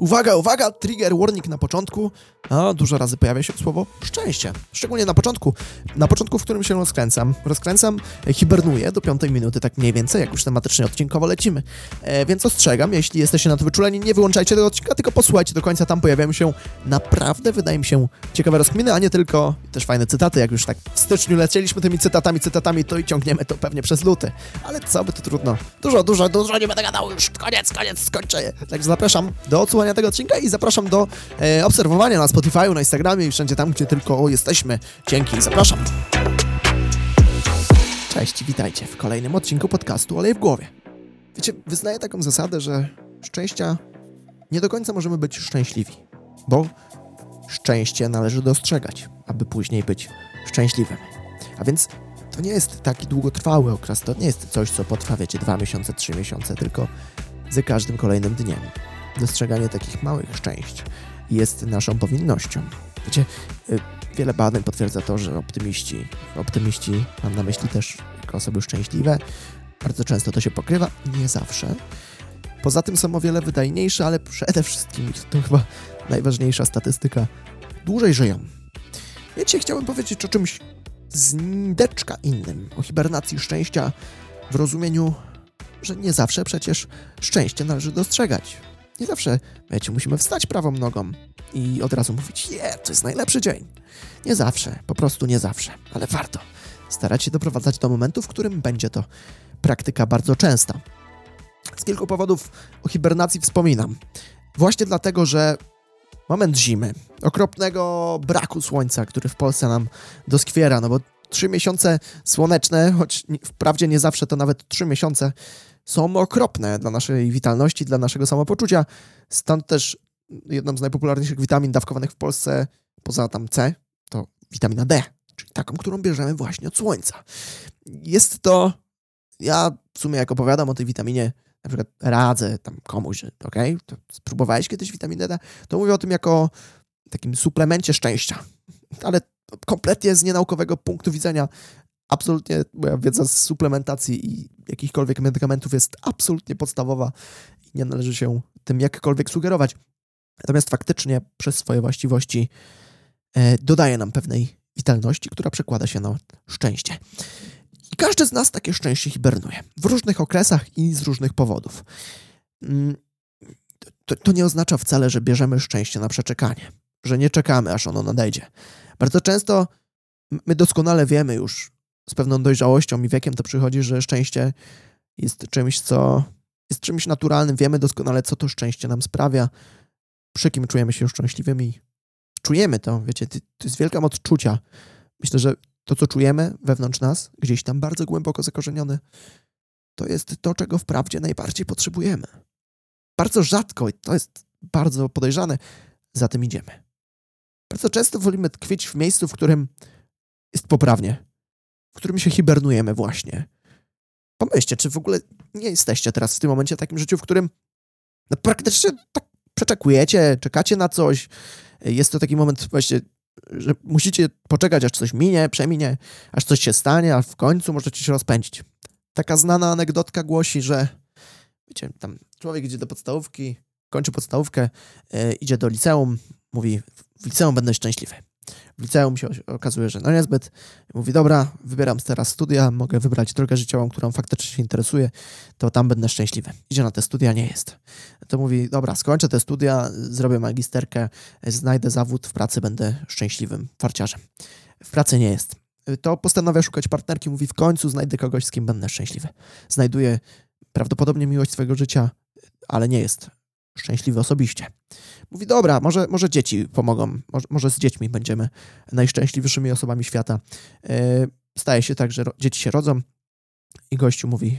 Uwaga, uwaga, trigger warning na początku. A, dużo razy pojawia się słowo szczęście. Szczególnie na początku. Na początku, w którym się rozkręcam. Rozkręcam, e, hibernuję do piątej minuty, tak mniej więcej, jak już tematycznie odcinkowo lecimy. E, więc ostrzegam, jeśli jesteście na to wyczuleni, nie wyłączajcie tego odcinka, tylko posłuchajcie do końca. Tam pojawiają się naprawdę, wydaje mi się, ciekawe rozkminy, a nie tylko też fajne cytaty. Jak już tak w styczniu lecieliśmy tymi cytatami, cytatami, to i ciągniemy to pewnie przez luty. Ale co by to trudno. Dużo, dużo, dużo nie będę gadał już. Koniec, koniec, skończę. Także zapraszam do odsłuchania tego odcinka i zapraszam do e, obserwowania na Spotify, na Instagramie i wszędzie tam, gdzie tylko jesteśmy. Dzięki, zapraszam. Cześć, witajcie w kolejnym odcinku podcastu Olej w głowie. Wiecie, wyznaję taką zasadę, że szczęścia nie do końca możemy być szczęśliwi, bo szczęście należy dostrzegać, aby później być szczęśliwym. A więc to nie jest taki długotrwały okres, to nie jest coś, co potrwa, wiecie, dwa miesiące, trzy miesiące, tylko za każdym kolejnym dniem. Dostrzeganie takich małych szczęść jest naszą powinnością. Wiecie, y, wiele badań potwierdza to, że optymiści, optymiści, mam na myśli też osoby szczęśliwe, bardzo często to się pokrywa, nie zawsze. Poza tym są o wiele wydajniejsze, ale przede wszystkim, to chyba najważniejsza statystyka, dłużej żyją. Wiecie, chciałbym powiedzieć o czymś zdeczka innym, o hibernacji szczęścia w rozumieniu, że nie zawsze przecież szczęście należy dostrzegać. Nie zawsze, wiecie, musimy wstać prawą nogą i od razu mówić, je, to jest najlepszy dzień. Nie zawsze, po prostu nie zawsze, ale warto starać się doprowadzać do momentu, w którym będzie to praktyka bardzo częsta. Z kilku powodów o hibernacji wspominam. Właśnie dlatego, że moment zimy, okropnego braku słońca, który w Polsce nam doskwiera, no bo trzy miesiące słoneczne, choć wprawdzie nie zawsze to nawet trzy miesiące, są okropne dla naszej witalności, dla naszego samopoczucia. Stąd też jedną z najpopularniejszych witamin dawkowanych w Polsce, poza tam C, to witamina D, czyli taką, którą bierzemy właśnie od słońca. Jest to, ja w sumie jak opowiadam o tej witaminie, na przykład radzę tam komuś, to spróbowałeś kiedyś witaminę D, to mówię o tym jako takim suplemencie szczęścia. Ale kompletnie z nienaukowego punktu widzenia absolutnie moja wiedza z suplementacji i jakichkolwiek medykamentów jest absolutnie podstawowa i nie należy się tym jakkolwiek sugerować. Natomiast faktycznie przez swoje właściwości e, dodaje nam pewnej witalności, która przekłada się na szczęście. I każdy z nas takie szczęście hibernuje w różnych okresach i z różnych powodów. Mm, to, to nie oznacza wcale, że bierzemy szczęście na przeczekanie, że nie czekamy, aż ono nadejdzie. Bardzo często my doskonale wiemy już z pewną dojrzałością i wiekiem to przychodzi, że szczęście jest czymś, co jest czymś naturalnym. Wiemy doskonale, co to szczęście nam sprawia, przy kim czujemy się szczęśliwymi. Czujemy to, wiecie, to jest wielka moc czucia. Myślę, że to, co czujemy wewnątrz nas, gdzieś tam bardzo głęboko zakorzenione, to jest to, czego wprawdzie najbardziej potrzebujemy. Bardzo rzadko, i to jest bardzo podejrzane, za tym idziemy. Bardzo często wolimy tkwić w miejscu, w którym jest poprawnie, w którym się hibernujemy właśnie. Pomyślcie, czy w ogóle nie jesteście teraz w tym momencie w takim życiu, w którym no, praktycznie tak przeczekujecie, czekacie na coś. Jest to taki moment właśnie, że musicie poczekać, aż coś minie, przeminie, aż coś się stanie, a w końcu możecie się rozpędzić. Taka znana anegdotka głosi, że wiecie, tam człowiek idzie do podstawówki, kończy podstawówkę, yy, idzie do liceum, mówi, w liceum będę szczęśliwy. W liceum się okazuje, że no niezbyt. Mówi, dobra, wybieram teraz studia, mogę wybrać drogę życiową, którą faktycznie się interesuje, to tam będę szczęśliwy. Idzie na te studia, nie jest. To mówi, dobra, skończę te studia, zrobię magisterkę, znajdę zawód, w pracy będę szczęśliwym farciarzem. W pracy nie jest. To postanawia szukać partnerki, mówi, w końcu znajdę kogoś, z kim będę szczęśliwy. Znajduje prawdopodobnie miłość swojego życia, ale nie jest szczęśliwy osobiście. Mówi, dobra, może, może dzieci pomogą, może, może z dziećmi będziemy najszczęśliwszymi osobami świata. E, staje się tak, że dzieci się rodzą i gościu mówi,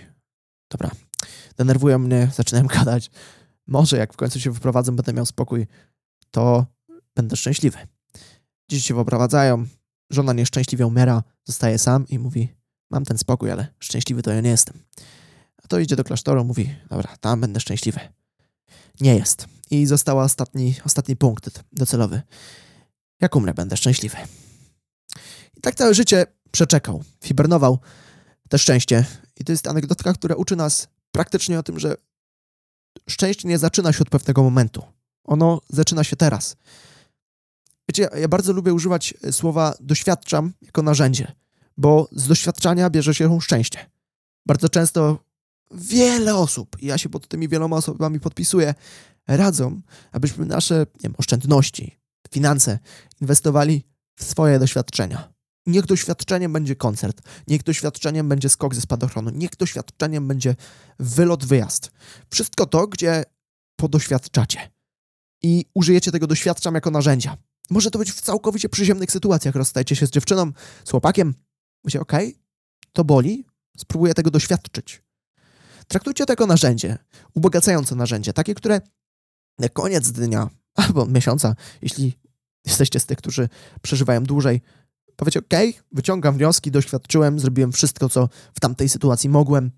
dobra, denerwują mnie, zaczynają gadać, może jak w końcu się wyprowadzę, będę miał spokój, to będę szczęśliwy. Dzieci się wyprowadzają, żona nieszczęśliwie umiera, zostaje sam i mówi, mam ten spokój, ale szczęśliwy to ja nie jestem. A to idzie do klasztoru, mówi, dobra, tam będę szczęśliwy nie jest. I została ostatni, ostatni punkt docelowy. Jak umrę, będę szczęśliwy. I tak całe życie przeczekał, hibernował te szczęście. I to jest anegdotka, która uczy nas praktycznie o tym, że szczęście nie zaczyna się od pewnego momentu. Ono zaczyna się teraz. Wiecie, ja bardzo lubię używać e, słowa doświadczam jako narzędzie, bo z doświadczania bierze się szczęście. Bardzo często wiele osób, i ja się pod tymi wieloma osobami podpisuję, radzą, abyśmy nasze nie wiem, oszczędności, finanse inwestowali w swoje doświadczenia. Niech doświadczeniem będzie koncert, niech doświadczeniem będzie skok ze spadochronu, niech doświadczeniem będzie wylot, wyjazd. Wszystko to, gdzie podoświadczacie i użyjecie tego doświadczam jako narzędzia. Może to być w całkowicie przyziemnych sytuacjach. Rozstajecie się z dziewczyną, z chłopakiem. Mówicie, okej, okay, to boli, spróbuję tego doświadczyć. Traktujcie to jako narzędzie, ubogacające narzędzie, takie, które na koniec dnia albo miesiąca, jeśli jesteście z tych, którzy przeżywają dłużej, powiecie, ok, wyciągam wnioski, doświadczyłem, zrobiłem wszystko, co w tamtej sytuacji mogłem.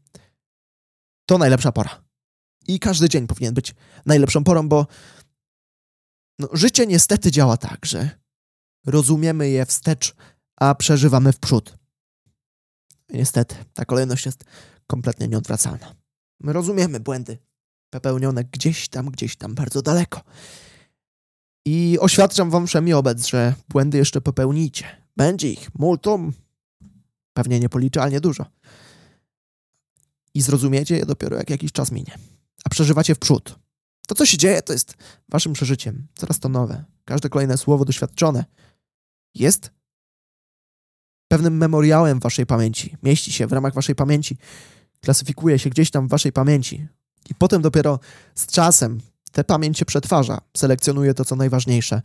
To najlepsza pora. I każdy dzień powinien być najlepszą porą, bo no, życie niestety działa tak, że rozumiemy je wstecz, a przeżywamy w przód. Niestety, ta kolejność jest kompletnie nieodwracalna. My rozumiemy błędy popełnione gdzieś tam, gdzieś tam bardzo daleko. I oświadczam wam wszemi obec, że błędy jeszcze popełnicie. Będzie ich multum, pewnie niepoliczalnie dużo. I zrozumiecie je dopiero jak jakiś czas minie. A przeżywacie w przód. To, co się dzieje, to jest waszym przeżyciem. Coraz to nowe. Każde kolejne słowo doświadczone jest pewnym memoriałem waszej pamięci. Mieści się w ramach waszej pamięci. Klasyfikuje się gdzieś tam w waszej pamięci. I potem dopiero z czasem tę pamięć się przetwarza. Selekcjonuje to, co najważniejsze,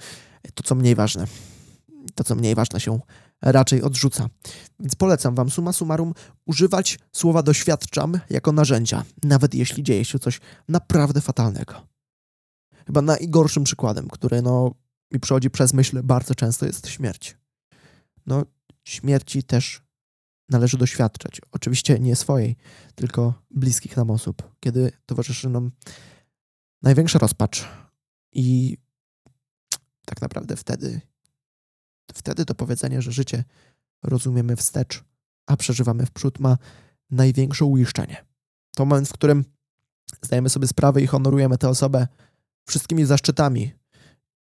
to, co mniej ważne. To, co mniej ważne się raczej odrzuca. Więc polecam Wam summa summarum używać słowa doświadczam jako narzędzia, nawet jeśli dzieje się coś naprawdę fatalnego. Chyba najgorszym przykładem, który no, mi przychodzi przez myśl bardzo często jest śmierć. No, śmierci też należy doświadczać. Oczywiście nie swojej, tylko bliskich nam osób, kiedy towarzyszy nam największa rozpacz i tak naprawdę wtedy wtedy to powiedzenie, że życie rozumiemy wstecz, a przeżywamy w przód, ma największe uiszczenie. To moment, w którym zdajemy sobie sprawę i honorujemy tę osobę wszystkimi zaszczytami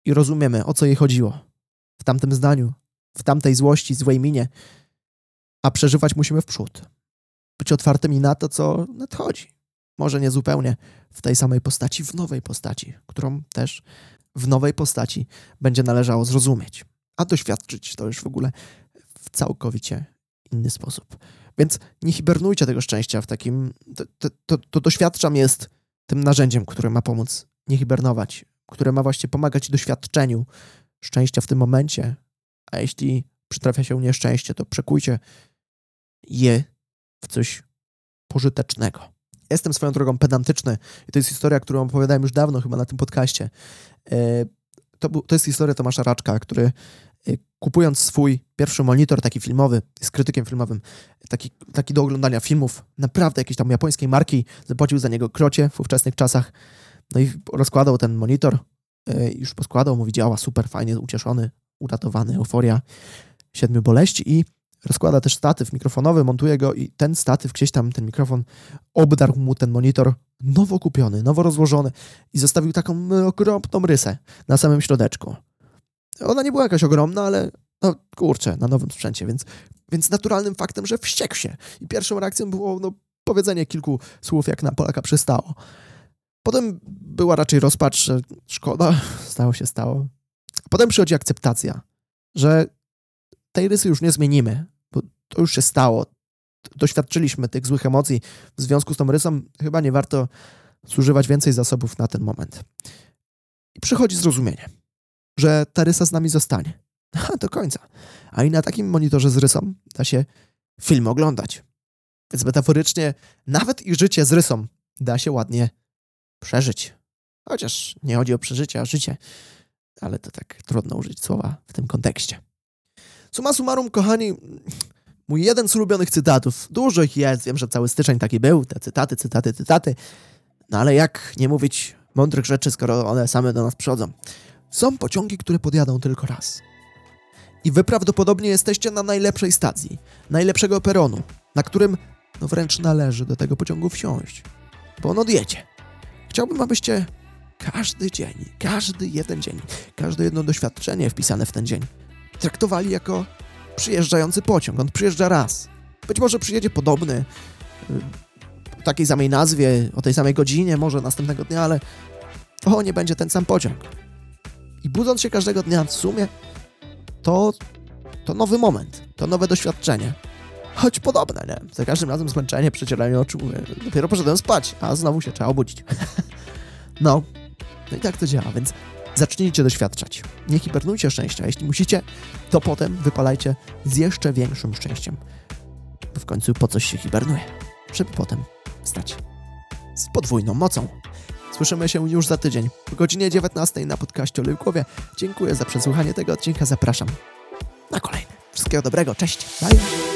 i rozumiemy, o co jej chodziło w tamtym zdaniu, w tamtej złości, złej minie, a przeżywać musimy w przód. Być otwartymi na to, co nadchodzi. Może nie zupełnie w tej samej postaci, w nowej postaci, którą też w nowej postaci będzie należało zrozumieć a doświadczyć to już w ogóle w całkowicie inny sposób. Więc nie hibernujcie tego szczęścia w takim. To, to, to, to doświadczam jest tym narzędziem, które ma pomóc nie hibernować, które ma właśnie pomagać doświadczeniu szczęścia w tym momencie. A jeśli przytrafia się nieszczęście, to przekujcie je w coś pożytecznego. Jestem swoją drogą pedantyczny i to jest historia, którą opowiadałem już dawno chyba na tym podcaście. E, to, to jest historia Tomasza Raczka, który y, kupując swój pierwszy monitor taki filmowy, z krytykiem filmowym, taki, taki do oglądania filmów, naprawdę jakiejś tam japońskiej marki, zapłacił za niego krocie w ówczesnych czasach, no i rozkładał ten monitor, y, już poskładał, mówi działa super, fajnie, ucieszony, uratowany, euforia siedmiu boleści i rozkłada też statyw mikrofonowy, montuje go i ten statyw, gdzieś tam ten mikrofon obdarł mu ten monitor nowo kupiony, nowo rozłożony i zostawił taką okropną rysę na samym środeczku. Ona nie była jakaś ogromna, ale no kurczę, na nowym sprzęcie, więc, więc naturalnym faktem, że wściekł się. I pierwszą reakcją było no, powiedzenie kilku słów, jak na Polaka przystało. Potem była raczej rozpacz, że szkoda, stało się stało. Potem przychodzi akceptacja, że tej rysy już nie zmienimy, to już się stało. Doświadczyliśmy tych złych emocji w związku z tą rysą. Chyba nie warto zużywać więcej zasobów na ten moment. I przychodzi zrozumienie, że ta rysa z nami zostanie. A do końca. A i na takim monitorze z rysą da się film oglądać. Więc metaforycznie nawet ich życie z rysą da się ładnie przeżyć. Chociaż nie chodzi o przeżycie, a życie. Ale to tak trudno użyć słowa w tym kontekście. Suma summarum, kochani, mój jeden z ulubionych cytatów. Dużo ich jest, wiem, że cały styczeń taki był, te cytaty, cytaty, cytaty. No ale jak nie mówić mądrych rzeczy, skoro one same do nas przychodzą? Są pociągi, które podjadą tylko raz. I wy prawdopodobnie jesteście na najlepszej stacji, najlepszego peronu, na którym no wręcz należy do tego pociągu wsiąść, bo on odjedzie. Chciałbym, abyście każdy dzień, każdy jeden dzień, każde jedno doświadczenie wpisane w ten dzień traktowali jako przyjeżdżający pociąg. On przyjeżdża raz. Być może przyjedzie podobny, y, w takiej samej nazwie, o tej samej godzinie, może następnego dnia, ale to nie będzie ten sam pociąg. I budząc się każdego dnia w sumie, to, to nowy moment, to nowe doświadczenie. Choć podobne, nie? Za każdym razem zmęczenie, przecieranie oczu, dopiero poszedłem spać, a znowu się trzeba obudzić. no, no i tak to działa, więc zacznijcie doświadczać. Nie hibernujcie szczęścia. Jeśli musicie, to potem wypalajcie z jeszcze większym szczęściem. Bo w końcu po coś się hibernuje, żeby potem wstać z podwójną mocą. Słyszymy się już za tydzień o godzinie 19 na podcaście o. Dziękuję za przesłuchanie tego odcinka. Zapraszam na kolejny. Wszystkiego dobrego. Cześć. Bye.